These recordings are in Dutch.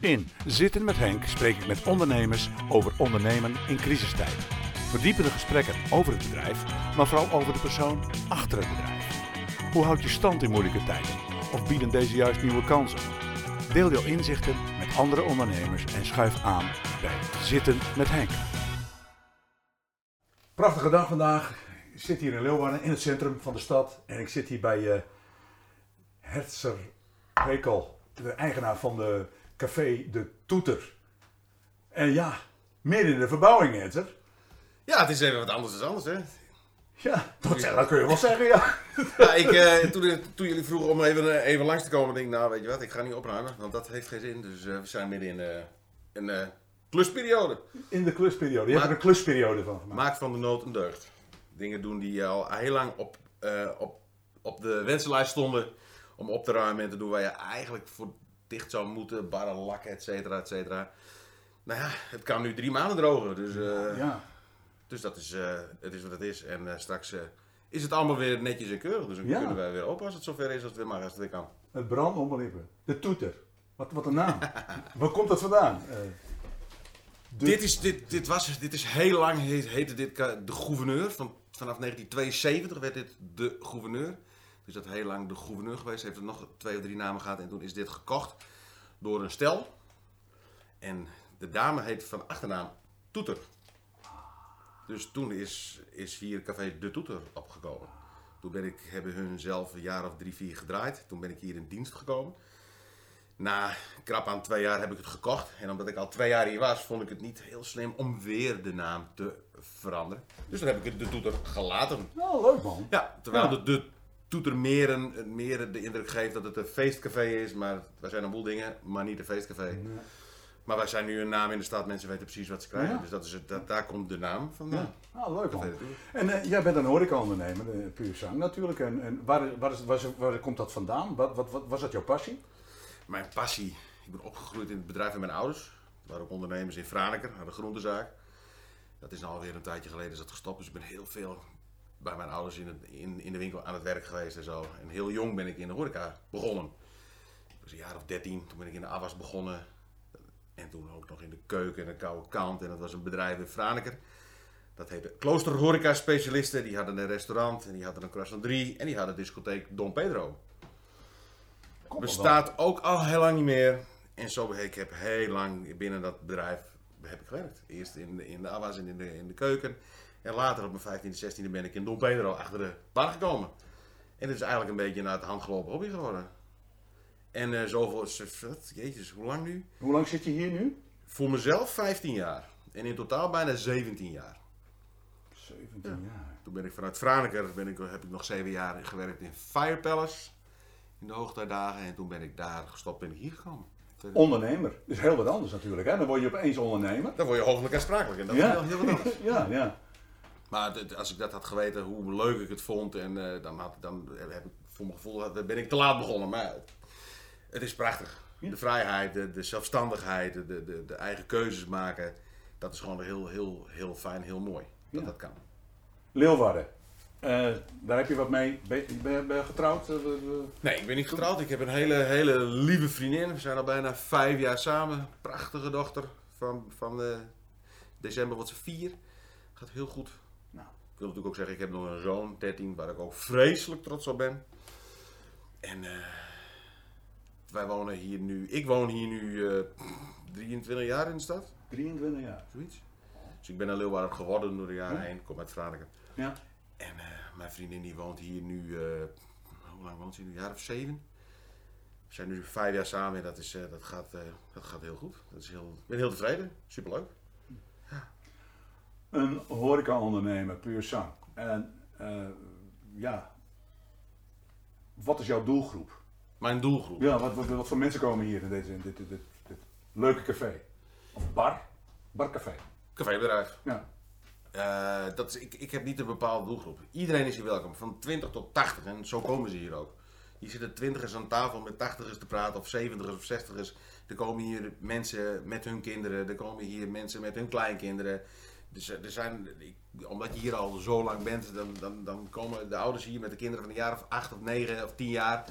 In Zitten met Henk spreek ik met ondernemers over ondernemen in crisistijd. Verdiepende gesprekken over het bedrijf, maar vooral over de persoon achter het bedrijf. Hoe houd je stand in moeilijke tijden? Of bieden deze juist nieuwe kansen? Deel jouw inzichten met andere ondernemers en schuif aan bij Zitten met Henk. Prachtige dag vandaag. Ik zit hier in Leeuwarden, in het centrum van de stad. En ik zit hier bij eh Herzer Rekel, de eigenaar van de café De Toeter. En ja, midden in de verbouwing, Herzer. Ja, het is even wat anders dan anders, hè. Ja, dat, dat kun je wel zeggen, ja. Ja, ik, eh, toen, toen jullie vroegen om even, eh, even langs te komen, denk ik, nou weet je wat, ik ga niet opruimen, want dat heeft geen zin. Dus eh, we zijn midden in eh, een eh, klusperiode. In de klusperiode. Je hebt er een klusperiode van gemaakt. Maak van de nood een deugd. Dingen doen die al heel lang op, eh, op, op de wensenlijst stonden om op te ruimen en te doen waar je eigenlijk voor dicht zou moeten, barren, lakken, et cetera, et cetera. Nou ja, het kan nu drie maanden drogen, dus... eh, Ja. Dus dat is, eh, het is wat het is. En eh, straks is het allemaal weer netjes en keurig. Dus dan Ja. kunnen wij weer open als het zover is, als het weer mag, als het weer kan. Het brand om mijn lippen. De Toeter. Wat, wat een naam. Waar komt dat vandaan? De- Dit, is, dit, dit, was, dit is heel lang, heet, heette dit de gouverneur. Van, vanaf 1972 werd dit de gouverneur. Dus dat heel lang de gouverneur geweest. Heeft het nog twee of drie namen gehad. En toen is dit gekocht door een stel. En de dame heet van achternaam Toeter. Dus toen is, is hier Café De Toeter opgekomen. Toen ben ik, hebben hun zelf een jaar of drie, vier gedraaid. Toen ben ik hier in dienst gekomen. Na krap aan twee jaar heb ik het gekocht. En omdat ik al twee jaar hier was, vond ik het niet heel slim om weer de naam te veranderen. Dus dan heb ik het De Toeter gelaten. Oh, leuk man. Ja, terwijl Ja. de, de Toeter meer, een, meer de indruk geeft dat het een feestcafé is. Maar wij zijn een boel dingen, maar niet een feestcafé. Maar wij zijn nu een naam in de stad, mensen weten precies wat ze krijgen. Ja. Dus dat is het, dat, daar komt de naam vandaan. Ah, leuk man. En eh, jij bent een horecaondernemer, de Puur Zang natuurlijk. En, en waar, waar, is, waar, is- waar komt dat vandaan? Wat, wat, wat, was dat jouw passie? Mijn passie, ik ben opgegroeid in het bedrijf van mijn ouders. Er waren ook ondernemers in Franeker, aan de groentezaak. Dat is nou alweer een tijdje geleden is dat gestopt. Dus ik ben heel veel bij mijn ouders in, het, in, in de winkel aan het werk geweest en zo. En heel jong ben ik in de horeca begonnen. Ik was een jaar of dertien, toen ben ik in de afwas begonnen. En toen ook nog in de keuken en de koude kant. En dat was een bedrijf in Franeker. Dat heette Klooster Horeca Specialisten. Die hadden een restaurant en die hadden een croissanterie en die hadden discotheek Don Pedro. Wel Bestaat ook al heel lang niet meer. En zo, ik heb heel lang binnen dat bedrijf heb ik gewerkt. Eerst in de, in de afwas en in de, in de keuken. En later op mijn 15e, 16e ben ik in Don Pedro achter de bar gekomen. En het is eigenlijk een beetje uit de hand gelopen hobby geworden. En eh zoveel, wat, jezus, hoe lang nu? Hoe lang zit je hier nu? Voor mezelf 15 jaar. En in totaal bijna 17 jaar. 17 jaar. Toen ben ik vanuit Franeker, ben ik, heb ik nog 7 jaar gewerkt in Fire Palace. In de hoogtijdagen. En toen ben ik daar gestopt, ben ik hier gekomen. Ondernemer. Dat is heel wat anders natuurlijk. Hè? Dan word je opeens ondernemer. Dan word je hooglijk aansprakelijk. En dat Ja. is heel wat anders. Ja, ja. Maar als ik dat had geweten, hoe leuk ik het vond, en, eh, dan, had, dan heb ik voor mijn gevoel dat- ben ik te laat begonnen. Maar het, is prachtig. De vrijheid, de, de zelfstandigheid, de, de, de, eigen keuzes maken. Dat is gewoon heel, heel, heel fijn, heel mooi. Dat Ja. dat kan. Leeuwarden. Eh, daar heb je wat mee. Ben, je- ben, je- ben je getrouwd? Eh, Nee, ik ben niet getrouwd. Ik heb een hele, hele lieve vriendin. We zijn al bijna vijf jaar samen. Prachtige dochter. Van, van december wordt ze vier. Gaat heel goed. Ik wil natuurlijk ook zeggen, ik heb nog een zoon, 13, waar ik ook vreselijk trots op ben. En eh, wij wonen hier nu, ik woon hier nu eh, 23 jaar in de stad, 23 jaar. zoiets. Dus ik ben een Leeuwarden geworden door de jaren Ja. heen, ik kom uit. Ja. En eh, mijn vriendin die woont hier nu, eh, hoe lang woont ze nu? Een jaar of zeven. We zijn nu vijf jaar samen en dat, is, eh, dat, gaat, eh, dat gaat heel goed. Dat is heel, ik ben heel tevreden, superleuk. Een horecaondernemer, puur zang. En eh, ja, wat is jouw doelgroep? Mijn doelgroep. Ja, wat, wat, wat voor mensen komen hier in dit, dit, dit, dit leuke café? Of bar? Barcafé. Cafébedrijf. Ja. Eh, dat is, ik, ik heb niet een bepaalde doelgroep. Iedereen is hier welkom, van 20 tot 80 en zo komen ze hier ook. Hier zitten twintigers aan tafel met tachtigers te praten, of zeventigers of zestigers. Er komen hier mensen met hun kinderen, er komen hier mensen met hun kleinkinderen. Dus er zijn, ik- omdat je hier al zo lang bent, dan, dan, dan komen de ouders hier met de kinderen van een jaar of acht of negen of tien jaar.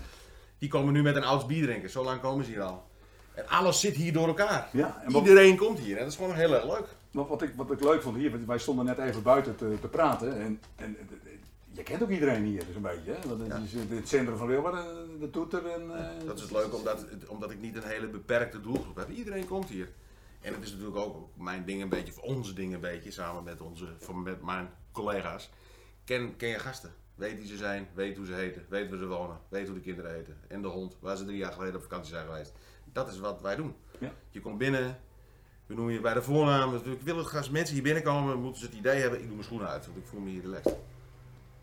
Die komen nu met een ouds bier drinken, zo lang komen ze hier al. En alles zit hier door elkaar. Ja, en wat, Iedereen komt hier en dat is gewoon heel erg leuk. wat, wat ik, wat ik leuk vond hier, want wij stonden net even buiten te, te praten. En, en je kent ook iedereen hier, dus een beetje. Hè? Want het Ja. het centrum van Leeuwarden, de toeter. En, eh, Dat is het leuke, omdat, omdat ik niet een hele beperkte doelgroep heb. Iedereen komt hier. En het is natuurlijk ook mijn ding een beetje, of onze ding een beetje, samen met, onze, met mijn collega's. Ken, ken je gasten. Weet wie ze zijn, weet hoe ze heten, weet waar ze wonen, weet hoe de kinderen heten. En de hond, waar ze drie jaar geleden op vakantie zijn geweest. Dat is wat wij doen. Ja. Je komt binnen, we noemen je bij de voornaam. Ik wil het als mensen hier binnenkomen, moeten ze het idee hebben, ik doe mijn schoenen uit, want ik voel me hier relaxed.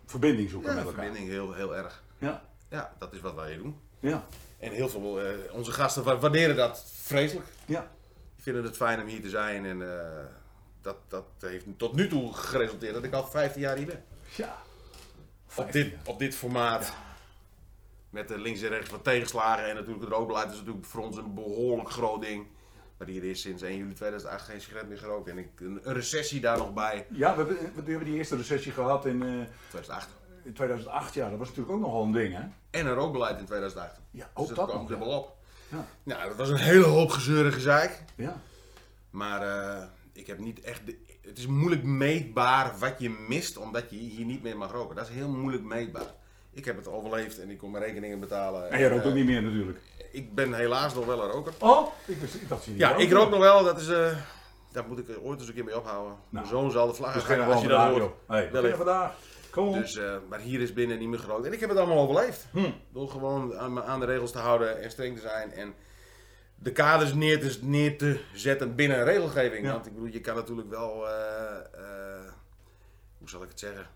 verbinding zoeken Ja, met elkaar. verbinding heel, heel erg. Ja, Ja, dat is wat wij hier doen. ja, En heel veel, eh, onze gasten wa- waarderen dat vreselijk. ja. Vinden het fijn om hier te zijn. En eh, dat, dat heeft tot nu toe geresulteerd dat ik al 15 jaar hier ben. ja. Op dit, op dit formaat. Met de links en rechts wat tegenslagen. En natuurlijk het rookbeleid is natuurlijk voor ons een behoorlijk groot ding. Maar hier is sinds 1 juli 2008 geen sigaret meer gerookt. En ik, een, recessie daar nog bij. Ja, we hebben, we hebben die eerste recessie gehad in, eh, 2008. in 2008. Ja, dat was natuurlijk ook nogal een ding, hè? En een rookbeleid in 2008. Ja, Dus ook dat dat kwam nog. op. Ja. Nou, dat was een hele hoop gezeur en gezeik. ja. Maar eh, ik heb niet echt. De, het is moeilijk meetbaar wat je mist omdat je hier niet meer mag roken. Dat is heel moeilijk meetbaar. Ik heb het overleefd en ik kon mijn rekeningen betalen. En jij rookt eh, ook niet meer natuurlijk. Ik ben helaas nog wel een roker. Oh, ik, wist, ik dacht je niet Ja, ik rook nog wel. Dat is. eh, daar moet ik ooit eens een keer mee ophouden. Nou. Mijn zoon zal de vlag Dus hangen geen als je dat hoort. Hey, vandaag. Dus, eh, maar hier is binnen niet meer gerookt. En ik heb het allemaal overleefd. Hm. Door gewoon aan, de regels te houden en streng te zijn. En de kaders neer te, neer te zetten binnen een regelgeving. Ja. Want ik bedoel, je kan natuurlijk wel, eh, eh, hoe zal ik het zeggen,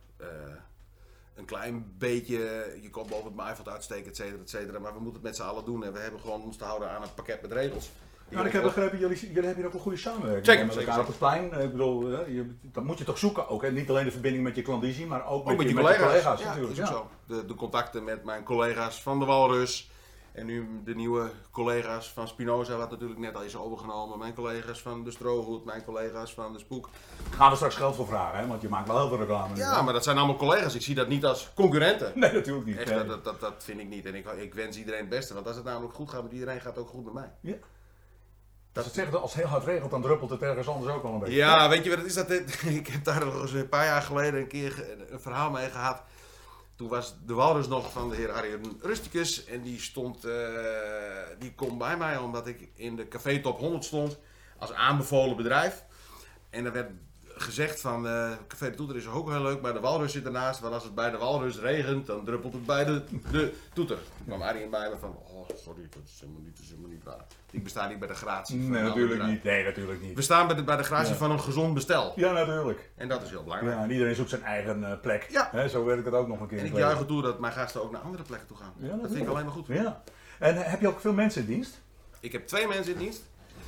een klein beetje je kop boven het maaiveld uitsteken, et cetera, et cetera. Maar we moeten het met z'n allen doen. En we hebben gewoon ons te houden aan een pakket met regels. Nou, ik heb begrepen, jullie, jullie hebben hier ook een goede samenwerking Zeker, met zeker, elkaar op het plein. Ik bedoel, eh, je, dat moet je toch zoeken ook. Hè? Niet alleen de verbinding met je klandizie, maar ook, Ook met je met collega's. ja, natuurlijk. is ook Ja. zo. De, de contacten met mijn collega's van de Walrus. En nu de nieuwe collega's van Spinoza, wat natuurlijk net al is overgenomen. Mijn collega's van de Strohoed, mijn collega's van de Spoek. Gaan we straks geld voor vragen, hè? want je maakt wel heel veel reclame. nu, Ja, maar dat zijn allemaal collega's. Ik zie dat niet als concurrenten. Nee, natuurlijk niet. Echt, Nee. dat, dat, dat vind ik niet. En ik, ik wens iedereen het beste. Want als het namelijk goed gaat met iedereen, gaat het ook goed met mij. Ja. Als het zegt, als het heel hard regelt, dan druppelt het ergens anders ook wel een beetje. Ja, weet je wat het is? Dat dit- ik heb daar een paar jaar geleden een keer een verhaal mee gehad. Toen was de walrus nog van de heer Arjen Rusticus. En die stond, eh, die komt bij mij omdat ik in de Café Top 100 stond. Als aanbevolen bedrijf. En er werd gezegd van, eh, Café de Toeter is ook heel leuk, maar de walrus zit ernaast. Want als het bij de walrus regent, dan druppelt het bij de, de toeter. Toen kwam Arjen bij me van, oh sorry, dat is helemaal niet, dat is helemaal niet waar. Ik besta niet bij de gratie van Nee, een natuurlijk niet. Nee, natuurlijk We niet. staan bij de, bij de gratie Ja. van een gezond bestel. Ja, natuurlijk. En dat is heel belangrijk. Ja, en iedereen zoekt zijn eigen eh, plek. Ja. Hè, zo werkt het ook nog een keer. En ik het juich toe dat mijn gasten ook naar andere plekken toe gaan. Ja, dat vind ik alleen maar goed. Ja. En heb je ook veel mensen in dienst? Ik heb twee mensen in dienst.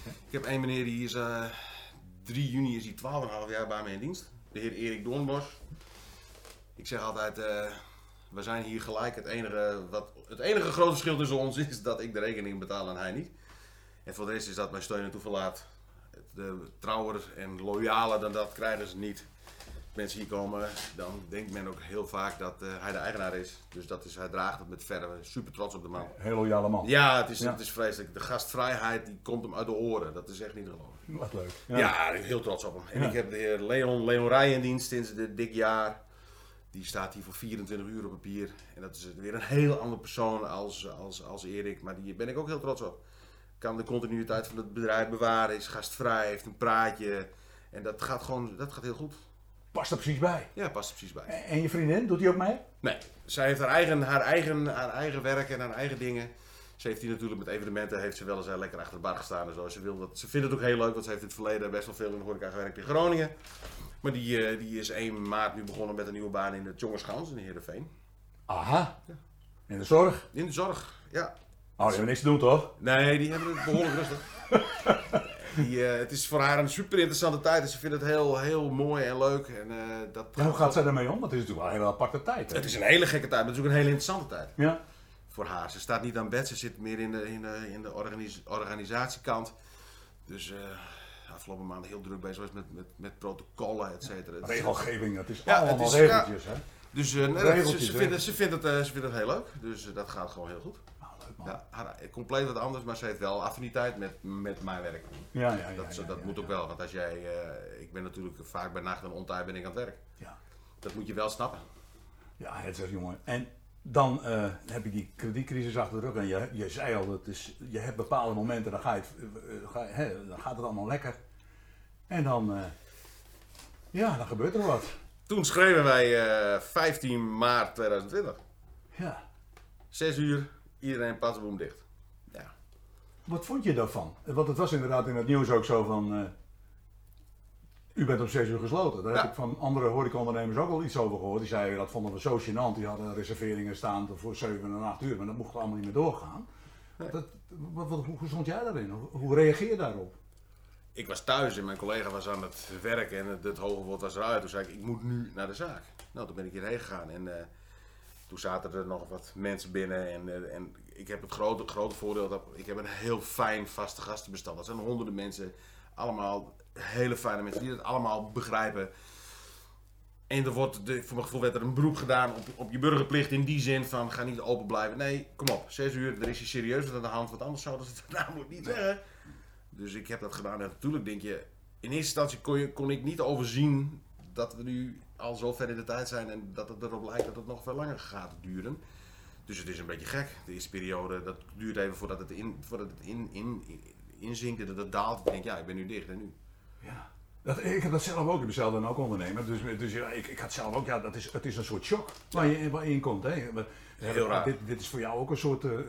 Ik heb één meneer die is eh 3 juni is hij 12,5 jaar bij mij in dienst. De heer Erik Doornbos. Ik zeg altijd, eh, we zijn hier gelijk. Het enige, wat, het enige grote verschil tussen ons is dat ik de rekening betaal en hij niet. En voor de rest is dat mijn steun en toeverlaat. De trouwer en loyaler dan dat krijgen ze niet. Mensen hier komen, dan denkt men ook heel vaak dat eh, hij de eigenaar is. Dus dat is, hij draagt het met verve. Super trots op de man. Heel loyale man. Ja, het is, Ja. het is vreselijk. De gastvrijheid die komt hem uit de oren. Dat is echt niet te geloven. Wat leuk. Ja, ik ben heel trots op hem. En Ja. ik heb de heer Leon, Leon Rij in dienst sinds dit dik jaar. Die staat hier voor 24 uur op papier. En dat is weer een heel andere persoon als, als, als Erik. Maar die ben ik ook heel trots op. Kan de continuïteit van het bedrijf bewaren. Is gastvrij, heeft een praatje. En dat gaat gewoon, dat gaat heel goed. Past er precies bij. Ja, past er precies bij. En je vriendin, doet die ook mee? Nee, zij heeft haar eigen, haar, eigen, haar eigen werk en haar eigen dingen. Ze heeft hier natuurlijk met evenementen, heeft ze wel eens eh, lekker achter de bar gestaan en zo. Ze, wil dat, ze vindt het ook heel leuk, want ze heeft in het verleden best wel veel in de horeca gewerkt in Groningen. Maar die, eh, die is 1 maart nu begonnen met een nieuwe baan in het Jongerschans in Heerenveen. Aha. In de zorg? In de zorg, ja. Oh, die hebben niks te doen toch? Nee, die hebben het behoorlijk rustig. Die, eh, het is voor haar een super interessante tijd. en ze vindt het heel, heel mooi en leuk. En, eh, dat En hoe gaat zij daarmee om? Want het is natuurlijk wel een hele aparte tijd. Hè? Het is een hele gekke tijd, maar het is ook een hele interessante tijd. Ja. voor haar. Ze staat niet aan bed, ze zit meer in de, in de, in de organis- organisatiekant. Dus eh afgelopen maanden heel druk bezig geweest met, met, met protocollen, et cetera. Regelgeving, het is Ja, allemaal is- regeltjes. Hè? Dus nee, dat- ze, vindt, het- ze, vindt het, ze vindt het heel leuk. Dus dat gaat gewoon heel goed. Man. Ja, haar- compleet wat anders, maar ze heeft wel affiniteit met, met mijn werk. Ja, ja, ja. Dat, ja, dat moet ook wel, want als jij, eh, ik ben natuurlijk vaak bij nacht en ontijd ben ik aan het werk. Ja, Dat moet je wel snappen. ja het is jongen. En dan eh, heb je die kredietcrisis achter de rug. En je, je zei al, dat is, je hebt bepaalde momenten, dan, ga je, het, eh, ga je- hè, dan gaat het allemaal lekker. En dan, ja, dan gebeurt er wat. Toen schreven wij eh, 15 maart 2020. Ja. 6 uur, iedereen pasboom dicht. Ja. Wat vond je daarvan? Want het was inderdaad in het nieuws ook zo van. eh, u bent om 6 uur gesloten. Daar Ja. heb ik van andere horecaondernemers ook al iets over gehoord. Die zeiden dat vonden we zo gênant. Die hadden reserveringen staan voor 7 en 8 uur. Maar dat mocht allemaal niet meer doorgaan. Dat, wat, wat- hoe stond jij daarin? Hoe, hoe reageer je daarop? Ik was thuis en mijn collega was aan het werk en het, het hoge woord was eruit. Toen zei ik, ik moet nu naar de zaak. Nou, toen ben ik hierheen gegaan en eh, toen zaten er nog wat mensen binnen. En, eh, en ik heb het grote, grote voordeel dat ik heb een heel fijn vaste gastenbestand. Dat zijn honderden mensen, allemaal hele fijne mensen die het allemaal begrijpen. En er wordt, de, voor mijn gevoel werd er een beroep gedaan op, op je burgerplicht in die zin van ga niet open blijven. Nee, kom op, zes uur, er is hier serieus wat aan de hand, want anders zouden ze het moet niet zeggen. Dus ik heb dat gedaan en natuurlijk denk je, in eerste instantie kon, je, kon ik niet overzien dat we nu al zo ver in de tijd zijn en dat het erop lijkt dat het nog veel langer gaat duren. Dus het is een beetje gek. De eerste periode, dat duurt even voordat het, in, voordat het in, in, in, inzinkt en dat het daalt. Ik denk, ja, ik ben nu dicht en nu. Ja. Dat, ik heb dat zelf ook, ik ben zelf dan ook ondernemer. Dus, dus ja, ik, ik had zelf ook, ja, dat is, het is een soort shock waar je, waar je in komt. Hè. Hebben- raar. Dit, dit is voor jou ook een soort, eh, eh,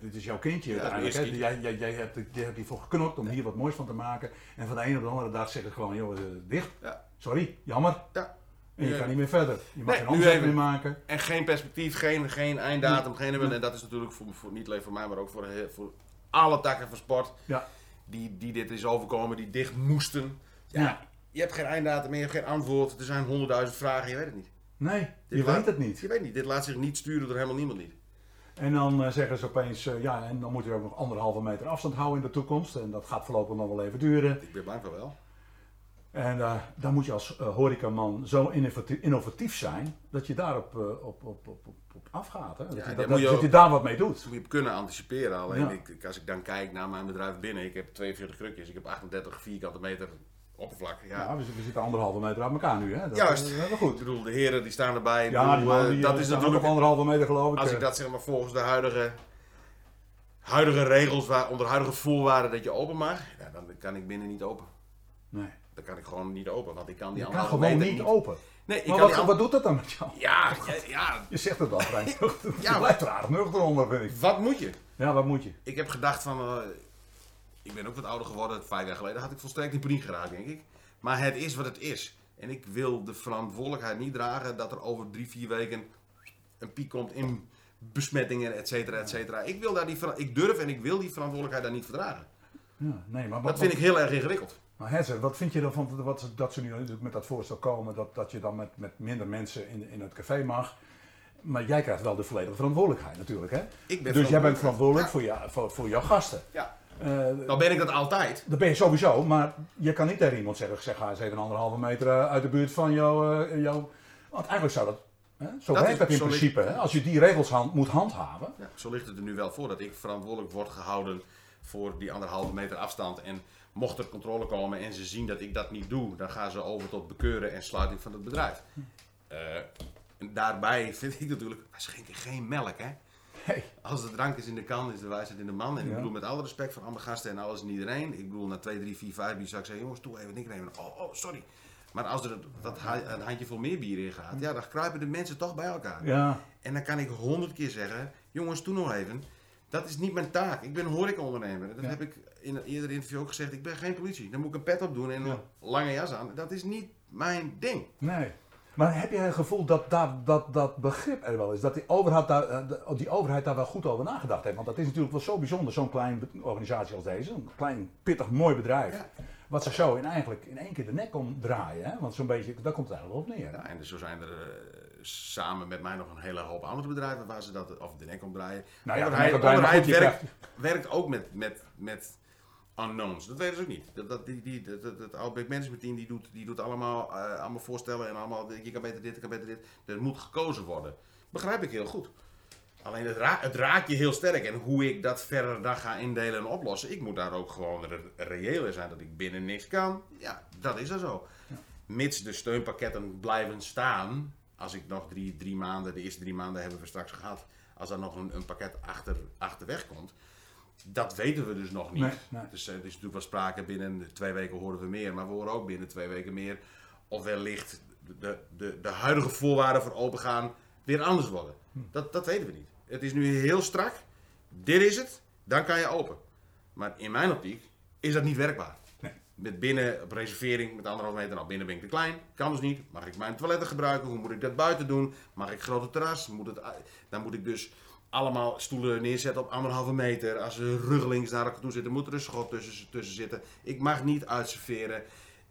dit is jouw kindje Ja, uiteindelijk. het Jij, jij, jij, hebt, jij hebt hiervoor geknokt om hier wat moois van te maken. En van de ene op de andere dag zeg ik gewoon, joh, eh, dicht. Ja. Sorry, jammer. Ja. En je kan niet meer verder. Je mag Nee, geen omzet meer maken. En geen perspectief, geen, geen einddatum, geen En dat is natuurlijk voor, voor, niet alleen voor mij, maar ook voor, voor alle takken van sport. Ja. Die, die dit is overkomen, die dicht moesten. Ja, Ja. Je hebt geen einddatum meer, je hebt geen antwoord. Er zijn honderdduizend vragen, je weet het niet. Nee, Dit je laat- weet het niet. Je weet niet, dit laat zich niet sturen door helemaal niemand niet. En dan eh, zeggen ze opeens, eh, ja, en dan moet je ook nog anderhalve meter afstand houden in de toekomst. En dat gaat voorlopig nog wel even duren. Ik ben bang van wel. En eh, dan moet je als eh, horecaman zo innovatief, innovatief zijn dat je daarop eh, op, op, op, op, afgaat. Hè? Dat, Ja, je, daar dat, moet je dat ook- je daar wat mee doet. Moet je kunnen anticiperen. Alleen Ja. ik, als ik dan kijk naar mijn bedrijf binnen, ik heb 42 krukjes, ik heb 38 vierkante meter oppervlak. Ja. Ja, we, we zitten anderhalve meter uit elkaar nu. Hè? Dat, Juist. helemaal Ik goed. bedoel, de heren die staan erbij. Ik Ja, bedoel, die dat is natuurlijk op anderhalve meter geloof ik. Als ik dat zeg maar volgens de huidige, huidige regels, waar, onder huidige voorwaarden dat je open mag, ja, dan kan ik binnen niet open. Nee. Dan kan ik gewoon niet open, want ik kan die Je kan gewoon niet open. Nee, ik Maar kan wat, wat doet dat dan met jou? Ja, ja, ja, Je zegt het al, Frank. je Ja, blijft er aardig nuchter onder, vind ik. wat moet je? Ja, wat moet je? Ik heb gedacht van, eh, ik ben ook wat ouder geworden, vijf jaar geleden had ik volstrekt in paniek geraakt, denk ik. Maar het is wat het is. En ik wil de verantwoordelijkheid niet dragen dat er over drie, vier weken een piek komt in besmettingen, et cetera, et cetera. Ik, wil daar die, ik durf en ik wil die verantwoordelijkheid daar niet verdragen. Ja, nee, maar wat, Dat vind ik heel erg ingewikkeld. Maar Hetzer, wat vind je dan van wat, dat ze nu natuurlijk met dat voorstel komen, dat, dat je dan met, met minder mensen in, in het café mag? Maar jij krijgt wel de volledige verantwoordelijkheid natuurlijk, hè? Ik ben dus jij bent verantwoordelijk Ja. voor, jou, voor, voor jouw gasten. Ja. Eh, Nou ben ik dat altijd. dat ben je sowieso, maar je kan niet tegen iemand zeggen, zeg ga eens even anderhalve meter eh, uit de buurt van jouw... eh, jouw want eigenlijk zou dat... Hè? Zo Dat werkt dat in principe, hè? Als je die regels hand- moet handhaven. Ja, zo ligt het er nu wel voor dat ik verantwoordelijk word gehouden voor die anderhalve meter afstand. En mocht er controle komen en ze zien dat ik dat niet doe, dan gaan ze over tot bekeuren en sluiting van het bedrijf. Eh, en daarbij vind ik natuurlijk, wij schenken geen melk hè. Hey. Als de drank is in de kan, is de wijsheid in de man. En ik bedoel met alle respect voor alle gasten en alles en iedereen. Ik bedoel, na 2, 3, 4, 5 bier zou ik zeggen, jongens, doe even niks nemen. Oh, oh, sorry. Maar als er dat ha- een handjevol meer bier in gaat, ja, dan kruipen de mensen toch bij elkaar. Ja, En dan kan ik honderd keer zeggen, jongens, doe nog even. Dat is niet mijn taak. Ik ben horecaondernemer. Dat Ja. heb ik in een eerder interview ook gezegd. Ik ben geen politie. Dan moet ik een pet op doen en een lange jas aan. Dat is niet mijn ding. nee. Maar heb jij het gevoel dat daar, dat, dat begrip er wel is? Dat die overheid, daar, eh, die overheid daar wel goed over nagedacht heeft? Want dat is natuurlijk wel zo bijzonder, zo'n klein be- organisatie als deze. Een klein, pittig, mooi bedrijf. Ja. Wat ze zo in, eigenlijk in één keer de nek om draaien. Hè? Want zo'n beetje, daar komt het eigenlijk op neer. Ja, en zo zijn er eh, samen met mij nog een hele hoop andere bedrijven waar ze dat of de nek om draaien. Nou ja, de overheid omdraaien, werkt, werkt ook met, met, met unknowns. Dat weten ze ook niet. Dat, dat, die, die, dat, Outback Management Team die doet, die doet allemaal, eh, allemaal voorstellen en allemaal, je kan beter dit, je kan beter dit. Er moet gekozen worden. Begrijp ik heel goed. Alleen het, ra het raakt je heel sterk. En hoe ik dat verder dan ga indelen en oplossen, ik moet daar ook gewoon re reëel in zijn dat ik binnen niks kan. Ja, dat is er zo. Mits de steunpakketten blijven staan, als ik nog drie, drie maanden, de eerste drie maanden hebben we straks gehad, als er nog een, een pakket achter, achterweg komt, dat weten we dus nog niet. Nee, nee. Dus er is natuurlijk wel sprake, binnen twee weken horen we meer, maar we horen ook binnen twee weken meer of wellicht de, de, de huidige voorwaarden voor opengaan weer anders worden. Hm. Dat, dat weten we niet. Het is nu heel strak, dit is het, dan kan je open. Maar in mijn optiek is dat niet werkbaar. Nee. Met binnen op reservering met anderhalf meter, nou binnen ben ik te klein, kan dus niet. Mag ik mijn toiletten gebruiken? Hoe moet ik dat buiten doen? Mag ik grote terras? Moet het, dan moet ik dus allemaal stoelen neerzetten op anderhalve meter. Als er ruggelings naar elkaar toe zitten, moet er een schot tussen, tussen zitten. Ik mag niet uitserveren.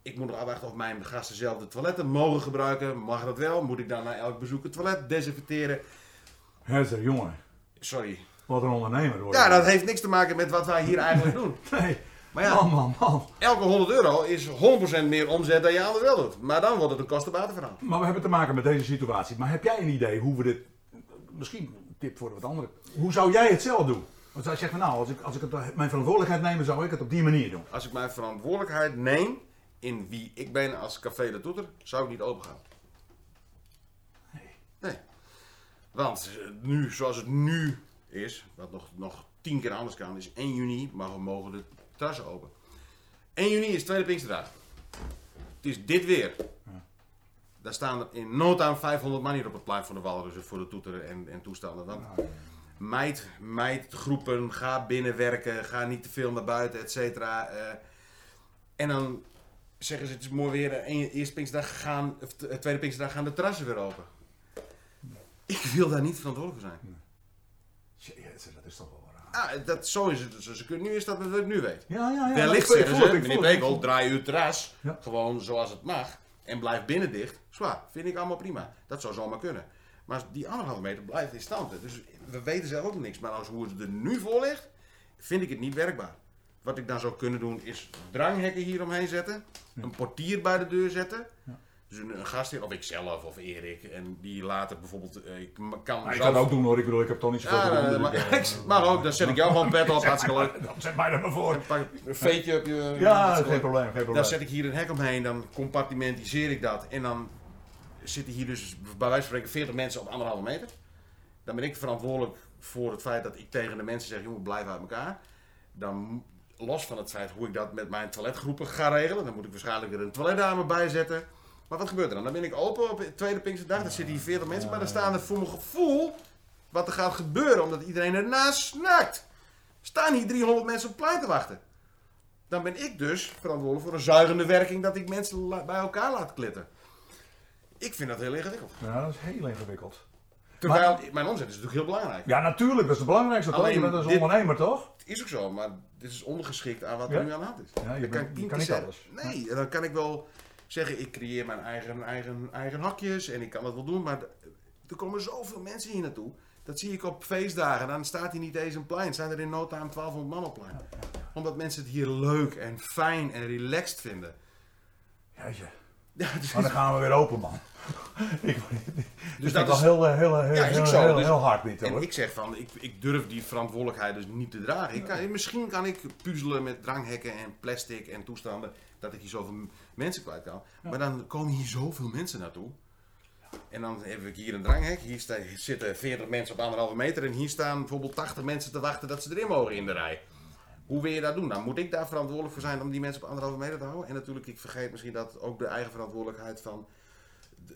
Ik moet nog afwachten of mijn gasten zelf de toiletten mogen gebruiken. Mag dat wel? Moet ik dan na elk bezoek het toilet desinfecteren? Hester, jongen, Sorry. wat een ondernemer hoor. Ja, dat heeft niks te maken met wat wij hier eigenlijk doen. Nee, Maar ja, man, man, man. elke 100 euro is 100% meer omzet dan je anders wel doet. Maar dan wordt het een kostenbatenverhaal. Maar we hebben te maken met deze situatie. Maar heb jij een idee hoe we dit... Misschien tip voor wat anderen. Hoe zou jij het zelf doen? Want zegt van nou, als ik, als ik het, mijn verantwoordelijkheid neem, zou ik het op die manier doen. Als ik mijn verantwoordelijkheid neem in wie ik ben als Café de Toeter, zou ik niet open gaan. Nee. Want eh, nu, zoals het nu is, wat nog, nog tien keer anders kan, is 1 juni mogen, mogen de terrassen open. 1 juni is Tweede Pinksterdag. Het is dit weer. Daar staan er in no time 500 man hier op het plein van de Walrussen voor de toeter en, en toestanden. Dan meid, meid groepen, ga binnenwerken, ga niet te veel naar buiten, et cetera. eh. en dan zeggen ze, het is mooi weer, en eerste Pinksterdag gaan, of t- tweede Pinksterdag gaan de terrassen weer open. Ik wil daar niet verantwoordelijk voor zijn. Jezus, dat is toch wel raar. Ah, dat, zo is het dus. Nu is dat wat ik nu weet. Ja, ja, ja. Wellicht zeggen ze, meneer Bekel, draai uw terras Ja. gewoon zoals het mag en blijf binnen dicht. Zwaar, vind ik allemaal prima. Dat zou zomaar kunnen. Maar die anderhalve meter blijft in stand. Dus we weten zelf ook niks. Maar als hoe het er nu voor ligt, vind ik het niet werkbaar. Wat ik dan zou kunnen doen is dranghekken hieromheen zetten. Een portier bij de deur zetten. Dus een, een gastheer, of ik zelf of Erik. En die later bijvoorbeeld, eh, ik kan Maar ik kan ook doen hoor, ik bedoel, ik heb toch niet zoveel Ja, dus maar, ik, mag ook, dan zet ik jou gewoon pet op, hartstikke leuk. Dan zet mij er maar voor. Een veetje op je. Ja, geen probleem, geen probleem. Dan zet ik hier een hek omheen, dan compartimentiseer ik dat. En dan zitten hier dus bij wijze van spreken 40 mensen op anderhalve meter. Dan ben ik verantwoordelijk voor het feit dat ik tegen de mensen zeg, jongen, blijf uit elkaar. Dan los van het feit hoe ik dat met mijn toiletgroepen ga regelen, dan moet ik waarschijnlijk er een toiletdame bij zetten. Maar wat gebeurt er dan? Dan ben ik open op de tweede Pinksterdag, dan zitten hier 40 mensen, maar dan staan er voor mijn gevoel wat er gaat gebeuren, omdat iedereen ernaast snakt. Staan hier 300 mensen op plein te wachten. Dan ben ik dus verantwoordelijk voor een zuigende werking dat ik mensen bij elkaar laat klitten. Ik vind dat heel ingewikkeld. Ja, dat is heel ingewikkeld. Terwijl mijn omzet is natuurlijk heel belangrijk. Ja, natuurlijk, dat is het belangrijkste. toch? Alleen Je bent als dit- ondernemer, toch? Het is ook zo, maar dit is ondergeschikt aan wat Ja? er nu aan de hand is. Ja, je Dan bent- ik je kan niet alles. Nee, dan kan ik wel zeggen, ik creëer mijn eigen, eigen, eigen hakjes en ik kan dat wel doen. Maar er komen zoveel mensen hier naartoe. Dat zie ik op feestdagen. Dan staat hier niet eens een plein. Zijn er in no time 1200 man op plein. Omdat mensen het hier leuk en fijn en relaxed vinden. Jeetje. Ja, dus Maar dan gaan we weer open, man. ik, dus dat dat is- heel, heel, heel, Ja, heel, Dus- heel hard niet, En hoor. ik zeg van, ik, ik durf die verantwoordelijkheid dus niet te dragen. Ik kan, misschien kan ik puzzelen met dranghekken en plastic en toestanden, dat ik hier zoveel mensen kwijt kan. Maar dan komen hier zoveel mensen naartoe. En dan heb ik hier een dranghek. Hier zitten 40 mensen op anderhalve meter. En hier staan bijvoorbeeld 80 mensen te wachten dat ze erin mogen in de rij. Hoe wil je dat doen? Dan moet ik daar verantwoordelijk voor zijn om die mensen op anderhalve meter te houden. En natuurlijk, ik vergeet misschien dat ook de eigen verantwoordelijkheid van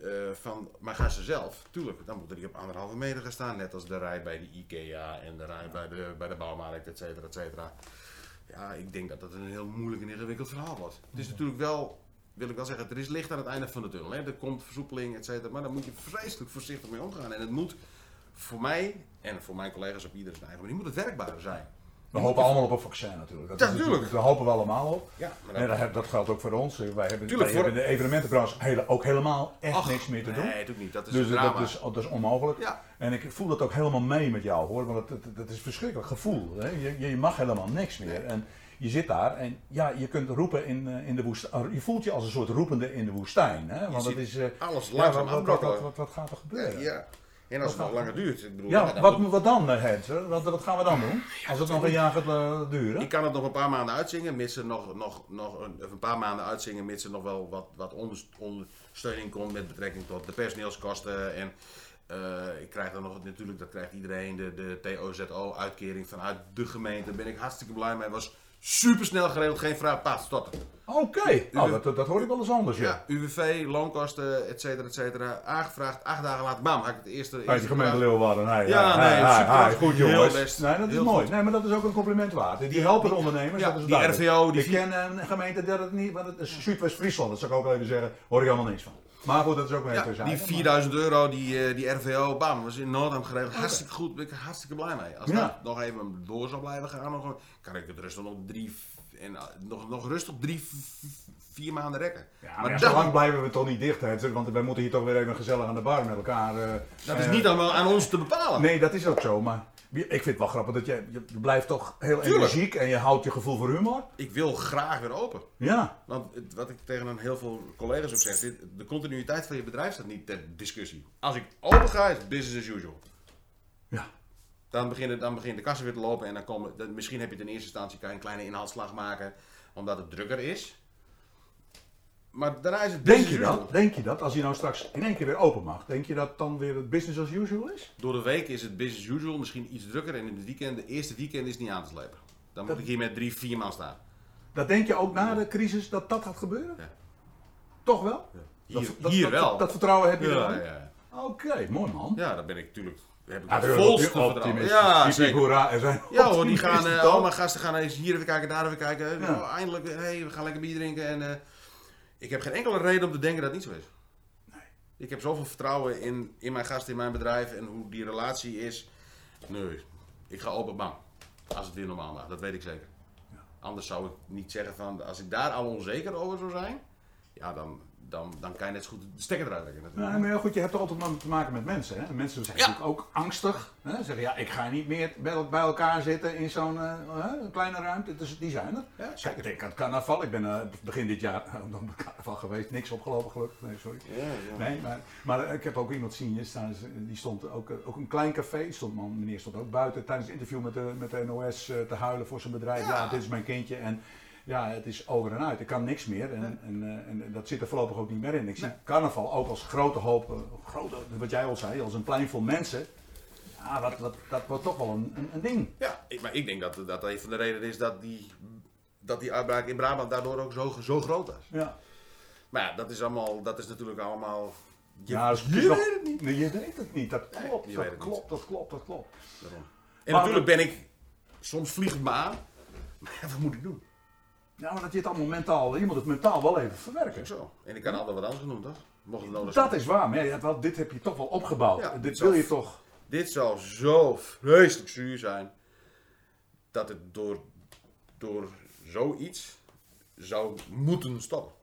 eh, van mijn gasten zelf. Tuurlijk, dan moeten die op anderhalve meter gaan staan. Net als de rij bij de IKEA en de rij bij de, bij de bouwmarkt, et cetera, et cetera. Ja, ik denk dat dat een heel moeilijk en ingewikkeld verhaal wordt. Het is natuurlijk wel, wil ik wel zeggen, er is licht aan het einde van de tunnel. Hè. Er komt versoepeling, et cetera. Maar daar moet je vreselijk voorzichtig mee omgaan. En het moet voor mij en voor mijn collega's op ieder zijn eigen manier, moet het werkbaar zijn. We hopen allemaal op een vaccin natuurlijk. Dat Ja, is tuurlijk. Daar hopen we allemaal op. Ja, maar En dat, heb- dat geldt ook voor ons. Wij hebben, Tuurlijk, wij voor- hebben in de evenementenbranche hele, ook helemaal echt Ach, niks meer te doen. Nee, natuurlijk niet. Dat is Dus dat, is, dat is onmogelijk. Ja. En ik voel dat ook helemaal mee met jou hoor. Want het, het is verschrikkelijk gevoel. Hè? Je, je mag helemaal niks meer. En je zit daar en ja, je kunt roepen in, eh, in de woestijn. Je voelt je als een soort roepende in de woestijn. Hè? Want het is. eh, alles ja, langzaam wat, wat, wat, afbrokkelen. wat, wat gaat er Ja, gebeuren? ja. En als het nog langer duurt. Ik bedoel, Ja, wat, moet- wat dan, eh, Hens? Wat, wat gaan we dan doen? Als het nog een jaar gaat eh, duren? Ik kan het nog een paar maanden uitzingen, mits er nog, nog, nog een, een paar maanden uitzingen, mits er nog wel wat, wat onders- ondersteuning komt met betrekking tot de personeelskosten. En eh, ik krijg dan nog, natuurlijk, dat krijgt iedereen, de, de TOZO-uitkering vanuit de gemeente. Daar ben ik hartstikke blij mee. Was super snel geregeld, geen vraag, paas, stotten. Oké, oh, dat, dat, dat hoor ik wel eens anders, ja. Ja, UWV, loonkosten, et cetera, et cetera. Aangevraagd, acht dagen later, bam, had ik het eerste. Bij de gemeente. Leeuwarden. Nee, Ja, nee, super. goed jongens. best. Nee, dat is Heel mooi. goed. Nee, maar dat is ook een compliment waard. Die helpen de ondernemers, Ja, dat is die duidelijk. RVO, die Ik ken een gemeente dat het niet, want het is Zuidwest-Friesland, dat zou ik ook even zeggen, hoor ik helemaal niks van. Maar goed, dat is ook weer Ja, even die 4000 euro, die, eh, die RVO, bam, was in Noordam geregeld. Hartstikke goed, ben ik hartstikke blij mee. Als Ja. dat nog even door zou blijven gaan, nog, kan ik het rustig nog drie, en eh, nog, nog rustig drie, vier maanden rekken. Ja, maar ja, zo lang blijven we toch niet dicht, hè, want wij moeten hier toch weer even gezellig aan de bar met elkaar. eh, dat is niet allemaal aan ons te bepalen. Nee, dat is ook zo, maar ik vind het wel grappig dat je, je blijft toch heel Tuurlijk. energiek en je houdt je gevoel voor humor. Ik wil graag weer open. Ja, Want het- wat ik tegen een heel veel collega's ook zeg, dit, de continuïteit van je bedrijf staat niet ter discussie. Als ik open ga, is business as usual. ja. Dan begint, dan begint de kassen weer te lopen en dan komen, dan, misschien heb je het in eerste instantie kan je een kleine inhaalslag maken, omdat het drukker is. Maar daarna is het Denk business je as usual. dat? Denk je dat als je nou straks in één keer weer open mag, denk je dat dan weer het business as usual is? Door de week is het business as usual, misschien iets drukker en in het weekend, de eerste weekend is het niet aan te slepen. Dan moet Dat- ik hier met drie, vier man staan. Dat denk je ook na de crisis dat dat gaat gebeuren? Ja. Toch wel? Hier, Dat- dat- hier dat- wel. Dat, vertrouwen heb je ja, wel? ja, ja. Oké, mooi man. ja, daar ben ik natuurlijk. Heb ik Ja, het volste vertrouwen. Ja, Hiep, zeker. hoera, er zijn Ja hoor, die gaan, eh allemaal gasten gaan eens hier even kijken, daar even kijken. Ja. Nou, eindelijk, hey, we gaan lekker bier drinken. En, eh, ik heb geen enkele reden om te denken dat het niet zo is. Nee. Ik heb zoveel vertrouwen in, in mijn gasten, in mijn bedrijf en hoe die relatie is. Nee, ik ga open bang. Als het weer normaal mag, dat weet ik zeker. Anders zou ik niet zeggen van, als ik daar al onzeker over zou zijn, ja dan, dan, dan kan je net zo goed de stekker eruit trekken. natuurlijk. Nee, maar goed, je hebt toch altijd maar te maken met mensen. Hè? Mensen zijn Ja. natuurlijk ook angstig. Hè? Zeggen, ja, ik ga niet meer bij, bij elkaar zitten in zo'n eh, hè, kleine ruimte. Dus die zijn er. Ja, Kijk, ik denk aan het carnaval. Ik ben eh, begin dit jaar nog het carnaval geweest. Niks opgelopen gelukkig. Nee, sorry. Ja, ja. Nee, maar, maar eh, ik heb ook iemand zien staan. Die stond ook, ook een klein café. Stond, man, meneer stond ook buiten tijdens het interview met de, met de NOS eh, te huilen voor zijn bedrijf. Ja. Ja. dit is mijn kindje. En ja, het is over en uit. Ik kan niks meer. En, en, eh, en dat zit er voorlopig ook niet meer in. Ik zie Nee. carnaval ook als grote hoop, eh, grote, wat jij al zei, als een plein vol mensen. Ja, dat, dat, dat wordt toch wel een, een, een ding. Ja, ik, maar ik denk dat dat een van de redenen is dat die, dat die uitbraak in Brabant daardoor ook zo, zo groot was. Ja, Maar ja, dat is, allemaal, dat is natuurlijk allemaal... Je, ja dus je is weet het niet. Nee, je weet het niet. Dat Nee, klopt, dat klopt, dat klopt, dat klopt. Daarom. En Maar- natuurlijk ben ik... Soms vliegt het me aan. Maar ja, wat moet ik doen? Ja, maar dat je het allemaal mentaal, je moet het mentaal wel even verwerken. Zo. En ik kan altijd wat anders doen, toch? Mocht het nodig Dat zijn. is waar, maar ja, dit heb je toch wel opgebouwd. Ja, dit wil je toch. Dit zou zo vreselijk zuur zijn. Dat het door, door zoiets zou moeten stoppen.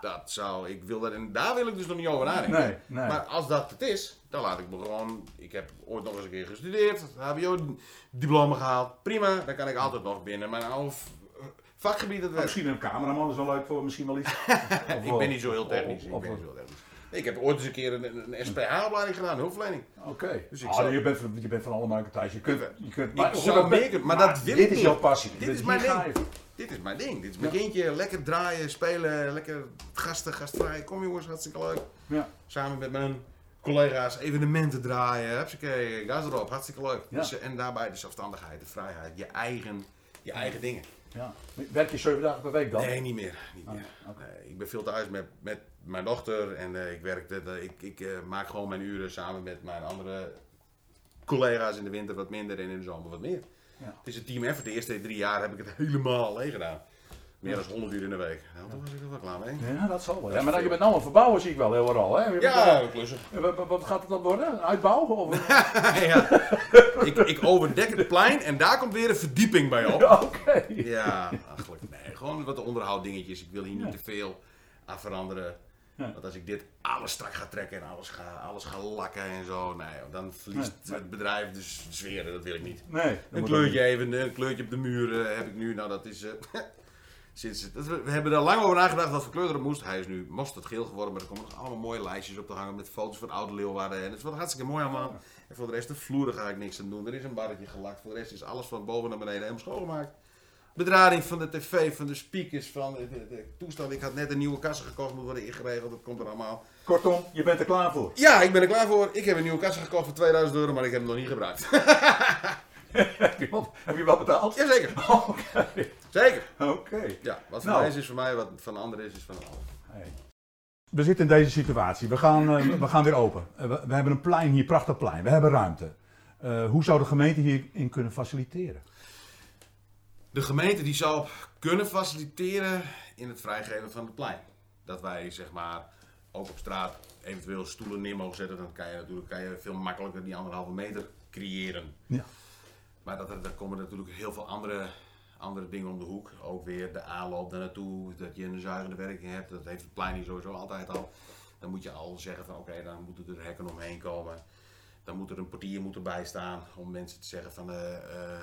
Dat zou, ik wil dat, en daar wil ik dus nog niet over nadenken. Nee, nee. Maar als dat het is, dan laat ik me gewoon. Ik heb ooit nog eens een keer gestudeerd, HBO-diploma gehaald. Prima, dan kan ik altijd nog binnen mijn oude v- vakgebied het werk. Misschien een cameraman is wel leuk voor, misschien wel iets. Of Ik ben niet zo heel technisch. of- Ik ben niet zo heel technisch. Ik heb ooit eens een keer een, een SPH-opleiding gedaan, hulpverlening. Oké. Dus ik Ah, zou- je, bent, van- je bent van alle markten thuis. Je kunt, je kunt, Ik maar, zou meer maar dat wil dit ik is jouw passie. Dit is mijn ding. Dit is mijn ding. Dit is mijn Ja. kindje. Lekker draaien, spelen, lekker gasten, gastvrij. Kom jongens, hartstikke leuk. Ja. Samen met mijn collega's evenementen draaien. Hupsakee, gas erop, hartstikke leuk. Ja. Dus, en daarbij de zelfstandigheid, de vrijheid, je eigen, je eigen dingen. Ja. Werk je zeven dagen per week dan? Nee, niet meer. Niet. Nee, ik ben veel thuis met, met mijn dochter en eh, ik, werk, ik, ik eh, maak gewoon mijn uren samen met mijn andere collega's in de winter wat minder en in de zomer wat meer. Ja. Het is een team effort. De eerste drie jaar heb ik het helemaal alleen gedaan. Meer dan 100 uur in de week. Nou, toen was ik er wel klaar mee. Ja, dat zal wel. Ja, maar dat je bent nou aan het verbouwen zie ik wel heel al. Hè? Je Ja, klussen. Wat, wat- gaat het dan worden? Een Uitbouw? Of... ja. ik, ik overdek het plein en daar komt weer een verdieping bij op. Ja, Oké. Ja, eigenlijk nee. Gewoon wat onderhouddingetjes. Ik wil hier niet Ja. te veel aan veranderen. Ja. Want als ik dit alles strak ga trekken en alles ga, alles ga lakken en zo, nee, dan verliest Nee. het bedrijf de s- sfeer. Dat wil ik niet. Nee. Een kleurtje even, een kleurtje op de muur eh, heb ik nu. Nou, dat is. eh, Sinds, het- we, hebben er lang over nagedacht wat voor kleur moest. Hij is nu mosterd geel geworden, maar er komen nog allemaal mooie lijstjes op te hangen met foto's van oude Leeuwarden. En het is wat hartstikke mooi allemaal. En voor de rest, de vloeren ga ik niks aan doen. Er is een barretje gelakt. Voor de rest is alles van boven naar beneden helemaal schoongemaakt. Bedrading van de tv, van de speakers, van de, de- de toestand. Ik had net een nieuwe kassen gekocht, moet worden ingeregeld. Dat komt er allemaal. Kortom, je bent er klaar voor. Ja, ik ben er klaar voor. Ik heb een nieuwe kassen gekocht voor 2000 euro, maar ik heb hem nog niet gebruikt. heb, je wat betaald? Jazeker, Oké. zeker. Oké. Ja, wat voor Nou. mij is, voor mij, wat van de ander is, is van de ander. Hey. We zitten in deze situatie. We gaan, eh, we gaan weer open. Eh, we, we hebben een plein hier, prachtig plein. We hebben ruimte. Eh, hoe zou de gemeente hierin kunnen faciliteren? De gemeente die zou kunnen faciliteren in het vrijgeven van het plein. Dat wij zeg maar ook op straat eventueel stoelen neer mogen zetten. Dan kan je natuurlijk kan je veel makkelijker die anderhalve meter creëren. Ja. Maar dat, daar komen natuurlijk heel veel andere, andere dingen om de hoek. Ook weer de aanloop daar naartoe, dat je een zuigende werking hebt. Dat heeft het plein sowieso altijd al. Dan moet je al zeggen van oké, dan moeten er hekken omheen komen. Dan moet er een portier moet erbij staan om mensen te zeggen van eh, eh,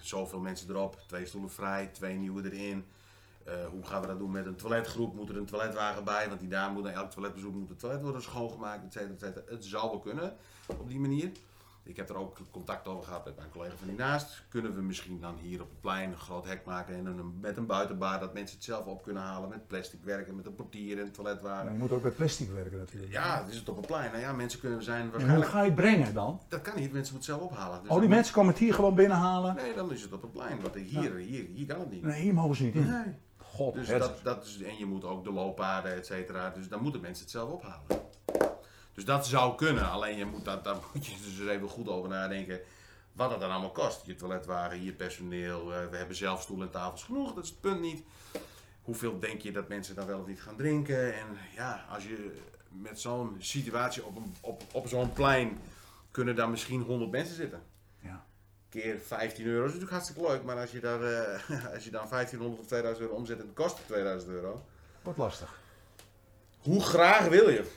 zoveel mensen erop, twee stoelen vrij, twee nieuwe erin. Hoe gaan we dat doen met een toiletgroep? Moet er een toiletwagen bij? Want die dame moet elk toiletbezoek moet het toilet worden schoongemaakt, et cetera, et cetera. Het zou wel kunnen op die manier. Ik heb er ook contact over gehad met mijn collega van hiernaast. Kunnen we misschien dan hier op het plein een groot hek maken en een, met een buitenbaar dat mensen het zelf op kunnen halen met plastic werken, met een portier en een toiletwagen. je moet ook met plastic werken natuurlijk. Ja, het is het op een plein. Nou ja, mensen kunnen zijn En hoe ga je het brengen dan? Dat kan niet, mensen moeten het zelf ophalen. Dus Oh, die mensen komen het hier gewoon binnenhalen? Nee, dan is het op een plein. Want hier, hier, hier kan het niet. Nee, hier mogen ze niet in. Nee. God, Dus het- dat, dat is, en je moet ook de looppaden, et cetera. Dus dan moeten mensen het zelf ophalen. Dus dat zou kunnen. Alleen je moet dat, daar moet je dus even goed over nadenken. Wat het dan allemaal kost. Je toiletwagen, je personeel. eh, we hebben zelf stoelen en tafels genoeg. Dat is het punt niet. Hoeveel denk je dat mensen dan wel of niet gaan drinken? En ja, als je met zo'n situatie op, een, op, op zo'n plein... kunnen daar misschien 100 mensen zitten Ja. keer 15 euro is natuurlijk hartstikke leuk. Maar als je, daar, eh, als je dan 1500 of 2000 euro omzet en het kost 2000 euro. Wordt lastig. Hoe graag wil je?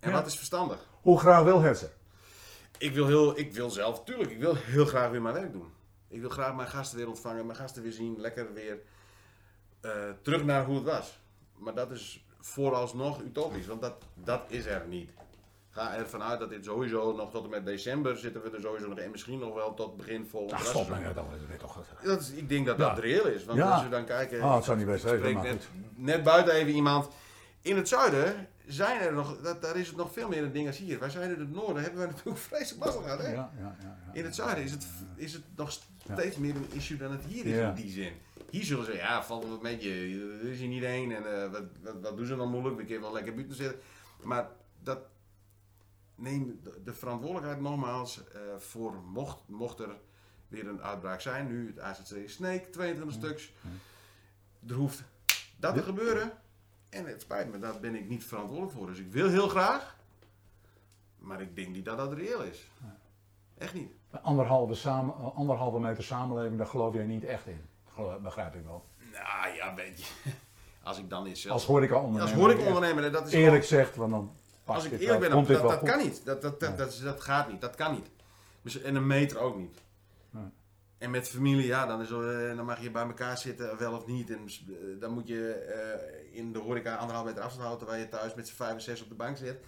En Ja. wat is verstandig? Hoe graag wil het ze? Ik wil, heel, ik wil zelf, tuurlijk, ik wil heel graag weer mijn werk doen. Ik wil graag mijn gasten weer ontvangen, mijn gasten weer zien, lekker weer eh, terug naar hoe het was. Maar dat is vooralsnog utopisch, want dat, dat is er niet. Ga ervan uit dat dit sowieso nog tot en met december zitten we er sowieso nog en misschien nog wel tot begin volgend Ach, jaar. stop, nee, dat is toch. Dat is, ik denk dat Ja. dat reëel is. Want Ja. als we dan kijken. Oh, het zou niet best zijn, net buiten even iemand. In het zuiden zijn er nog. Dat, daar is het nog veel meer een ding als hier. Wij zijn in het noorden. Hebben we natuurlijk vreselijk mazzel gehad. Hè? Ja, ja, ja, ja. In het zuiden is het, is het nog steeds meer een issue dan het hier is in die zin. Hier zullen ze, ja, valt wel met je. Er is hier niet één. En eh, wat, wat, wat doen ze dan moeilijk? We kunnen wel lekker buiten zitten. Maar dat. Neem de, de verantwoordelijkheid nogmaals eh, voor mocht, mocht er weer een uitbraak zijn. Nu het AZC Snake, 22 stuks. Er hoeft dat te gebeuren. En het spijt me, daar ben ik niet verantwoordelijk voor. Dus ik wil heel graag. Maar ik denk niet dat dat reëel is. Echt niet. Anderhalve, samen, anderhalve meter samenleving, daar geloof jij niet echt in. Geloof- begrijp ik wel. Nou ja, weet je. Als ik dan eens zelf... Als horeca-ondernemer. Als horecaondernemer, dat is Eerlijk zegt, want dan Als ik eerlijk ben, dan, dat, dat kan niet. Dat, dat, dat, is- dat gaat niet. Dat kan niet. Dus- En een meter ook niet. En met familie, ja, dan, is, eh, dan mag je bij elkaar zitten, wel of niet. En eh, dan moet je eh, in de horeca anderhalf meter afstand houden, terwijl je thuis met z'n vijf en zes op de bank zit.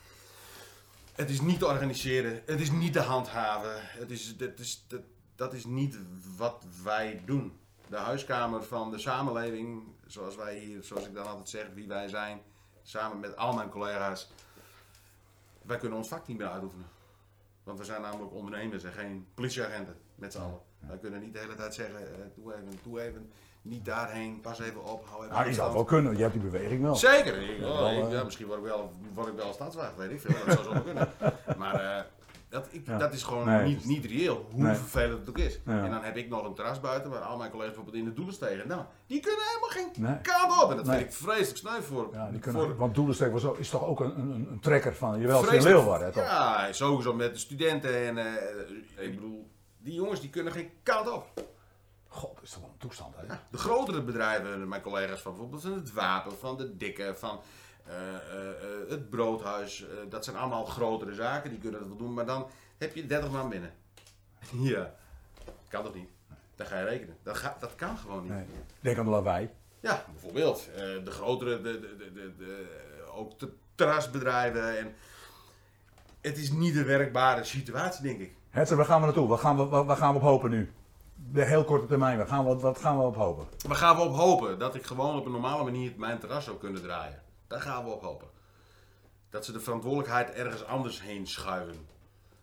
Het is niet te organiseren, het is niet te handhaven. Het is, dat, is, dat, dat is niet wat wij doen. De huiskamer van de samenleving, zoals wij hier, zoals ik dan altijd zeg, wie wij zijn, samen met al mijn collega's. Wij kunnen ons vak niet meer uitoefenen. Want we zijn namelijk ondernemers en geen politieagenten met z'n allen. Wij kunnen niet de hele tijd zeggen, eh, doe even, doe even, niet daarheen, pas even op, hou even Nou, die zou wel kunnen, je hebt die beweging wel. Zeker. Ik, oh, ik- eh. ja, misschien word ik wel, word ik wel stadswacht, weet ik veel. Dat zou kunnen. Maar eh, dat, ik, Ja. dat is gewoon Nee, niet, niet reëel, hoe Nee. vervelend het ook is. Ja. En dan heb ik nog een terras buiten waar al mijn collega's bijvoorbeeld in de doelen stegen. Nou, die kunnen helemaal geen Nee. kant op. En dat Nee. vind ik vreselijk sneu voor. Ja, die voor kunnen, want Doelensteek was ook- is toch ook een, een, een trekker van je wel in vreselijk- Leeuwarden, toch? Ja, sowieso met de studenten. En eh, ik bedoel, die jongens die kunnen geen kant op. God, dat is toch wel een toestand, hè? Ja, de grotere bedrijven, mijn collega's van bijvoorbeeld van het Wapen, van de Dikke, van eh, eh, eh, het Broodhuis. dat zijn allemaal grotere zaken, die kunnen dat wel doen. Maar dan heb je 30 man binnen. ja, kan toch niet? Daar ga je rekenen. Dat, ga, dat kan gewoon niet. Nee. Denk aan de lawaai. Ja, bijvoorbeeld. de grotere, de, de, de, de, de- ook de terrasbedrijven. En het is niet een werkbare situatie, denk ik. Hetzer, waar gaan we naartoe? Waar gaan we, waar, waar gaan we op hopen nu? De heel korte termijn, waar gaan we, wat gaan we op hopen? Waar gaan we op hopen? Dat ik gewoon op een normale manier mijn terras zou kunnen draaien. Daar gaan we op hopen. Dat ze de verantwoordelijkheid ergens anders heen schuiven.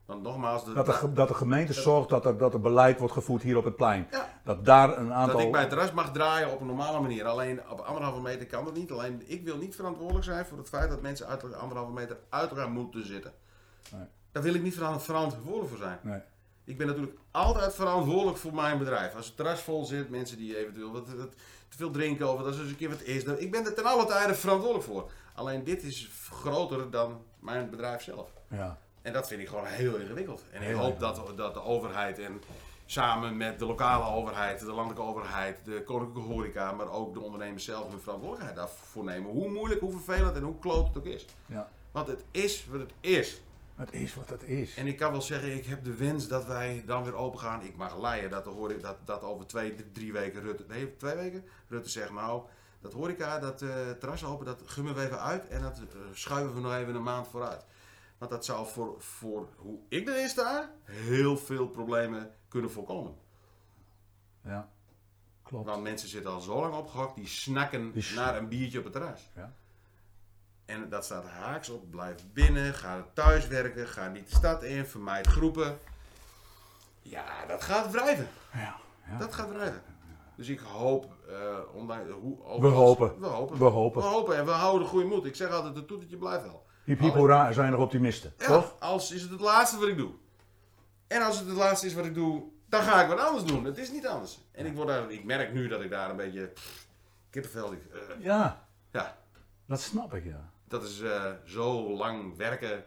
Want nogmaals, de, Dat de, dat de gemeente zorgt dat er, dat er beleid wordt gevoerd hier op het plein. Ja. Dat daar een aantal... dat ik mijn terras mag draaien op een normale manier. Alleen op anderhalve meter kan dat niet. Alleen ik wil niet verantwoordelijk zijn voor het feit dat mensen uit anderhalve meter uit elkaar moeten zitten. Nee. Daar wil ik niet veran- verantwoordelijk voor zijn. Nee. Ik ben natuurlijk altijd verantwoordelijk voor mijn bedrijf. Als het terras vol zit, mensen die eventueel wat, wat te veel drinken of als er eens een keer wat is. dan- Ik ben er ten alle tijde verantwoordelijk voor. Alleen dit is groter dan mijn bedrijf zelf. Ja. En dat vind ik gewoon heel ingewikkeld. En ik hoop dat, dat de overheid en samen met de lokale overheid, de landelijke overheid, de koninklijke horeca, maar ook de ondernemers zelf hun verantwoordelijkheid daarvoor nemen. Hoe moeilijk, hoe vervelend en hoe kloot het ook is. ja. Want het is wat het is. Het is wat het is. En ik kan wel zeggen, ik heb de wens dat wij dan weer open gaan. Ik mag leiden dat, hoor dat, dat over twee, drie weken Rutte, nee, twee weken, Rutte zegt nou, dat horeca, dat eh terras open, dat gummen we even uit en dat eh, schuiven we nog even een maand vooruit. Want dat zou voor, voor hoe ik erin sta, heel veel problemen kunnen voorkomen. Ja. Klopt. Want mensen zitten al zo lang opgehokt, die snakken Die naar een biertje op het terras. Ja. En dat staat haaks op. Blijf binnen, ga thuis werken, ga niet de stad in, vermijd groepen. Ja, dat gaat wrijven. Ja. ja. Dat gaat wrijven. Dus ik hoop, ondanks hoe... We hopen. We hopen. We hopen. We hopen en we houden de goede moed. Ik zeg altijd, het toetertje blijft wel. Hiep hiep hoera, er zijn nog optimisten. Ja, Toch? als is het het laatste wat ik doe. En als het het laatste is wat ik doe, dan ga ik wat anders doen. Het is niet anders. En ik, word daar, ik merk nu dat ik daar een beetje... pff, kippenvel... eh, Ja. ja, Dat snap ik, ja. Dat is eh, zo lang werken.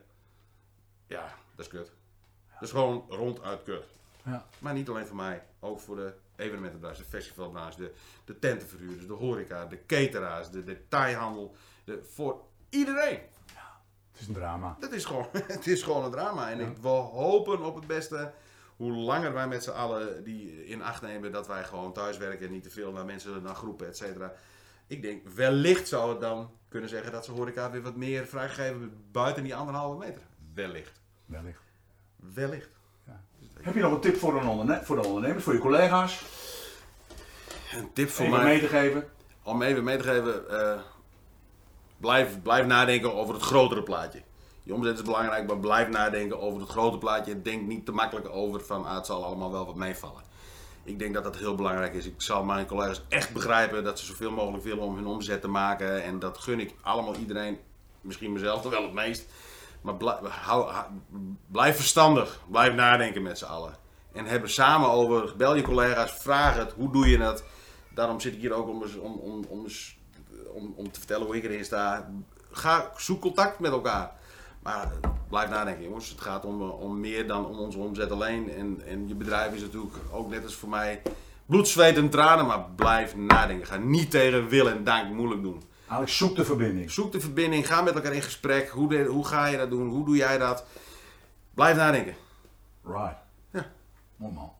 Ja, dat is kut. Dat is gewoon ronduit kut. Ja. Maar niet alleen voor mij, ook voor de evenementenbranche, de festivalbranche, de, de tentenverhuurders, de horeca, de cateraars, de detailhandel. De, voor iedereen. Het is een drama. Dat is gewoon, het is gewoon een drama. En ik, we hopen op het beste. Hoe langer wij met z'n allen die in acht nemen dat wij gewoon thuiswerken en niet te veel naar mensen, naar groepen, et cetera. Ik denk, wellicht zou het dan kunnen zeggen dat ze horeca weer wat meer vrijgeven buiten die anderhalve meter. Wellicht. Wellicht. Wellicht. Heb je nog een tip voor, een onderne- voor de ondernemers, voor je collega's? Een tip voor Even mij. mee te geven. om even mee te geven, eh, blijf, blijf nadenken over het grotere plaatje. Je omzet is belangrijk, maar blijf nadenken over het grote plaatje. Denk niet te makkelijk over van ah, het zal allemaal wel wat meevallen. Ik denk dat dat heel belangrijk is. Ik zal mijn collega's echt begrijpen dat ze zoveel mogelijk willen om hun omzet te maken. En dat gun ik allemaal iedereen, misschien mezelf wel het meest. Maar blijf, verstandig, blijf nadenken met z'n allen. En hebben samen over, bel je collega's, vraag het, hoe doe je dat? Daarom zit ik hier ook om, om, om, om, om te vertellen hoe ik erin sta. Ga, zoek contact met elkaar. Maar blijf nadenken jongens, het gaat om, eh, om meer dan om onze omzet alleen. En, en je bedrijf is natuurlijk ook net als voor mij bloed, zweet en tranen. Maar blijf nadenken. Ga niet tegen wil en dank moeilijk doen. Alex, zoek de verbinding. Zoek de verbinding, ga met elkaar in gesprek. Hoe, de- hoe ga je dat doen? Hoe doe jij dat? Blijf nadenken. Right. Ja. Mooi man.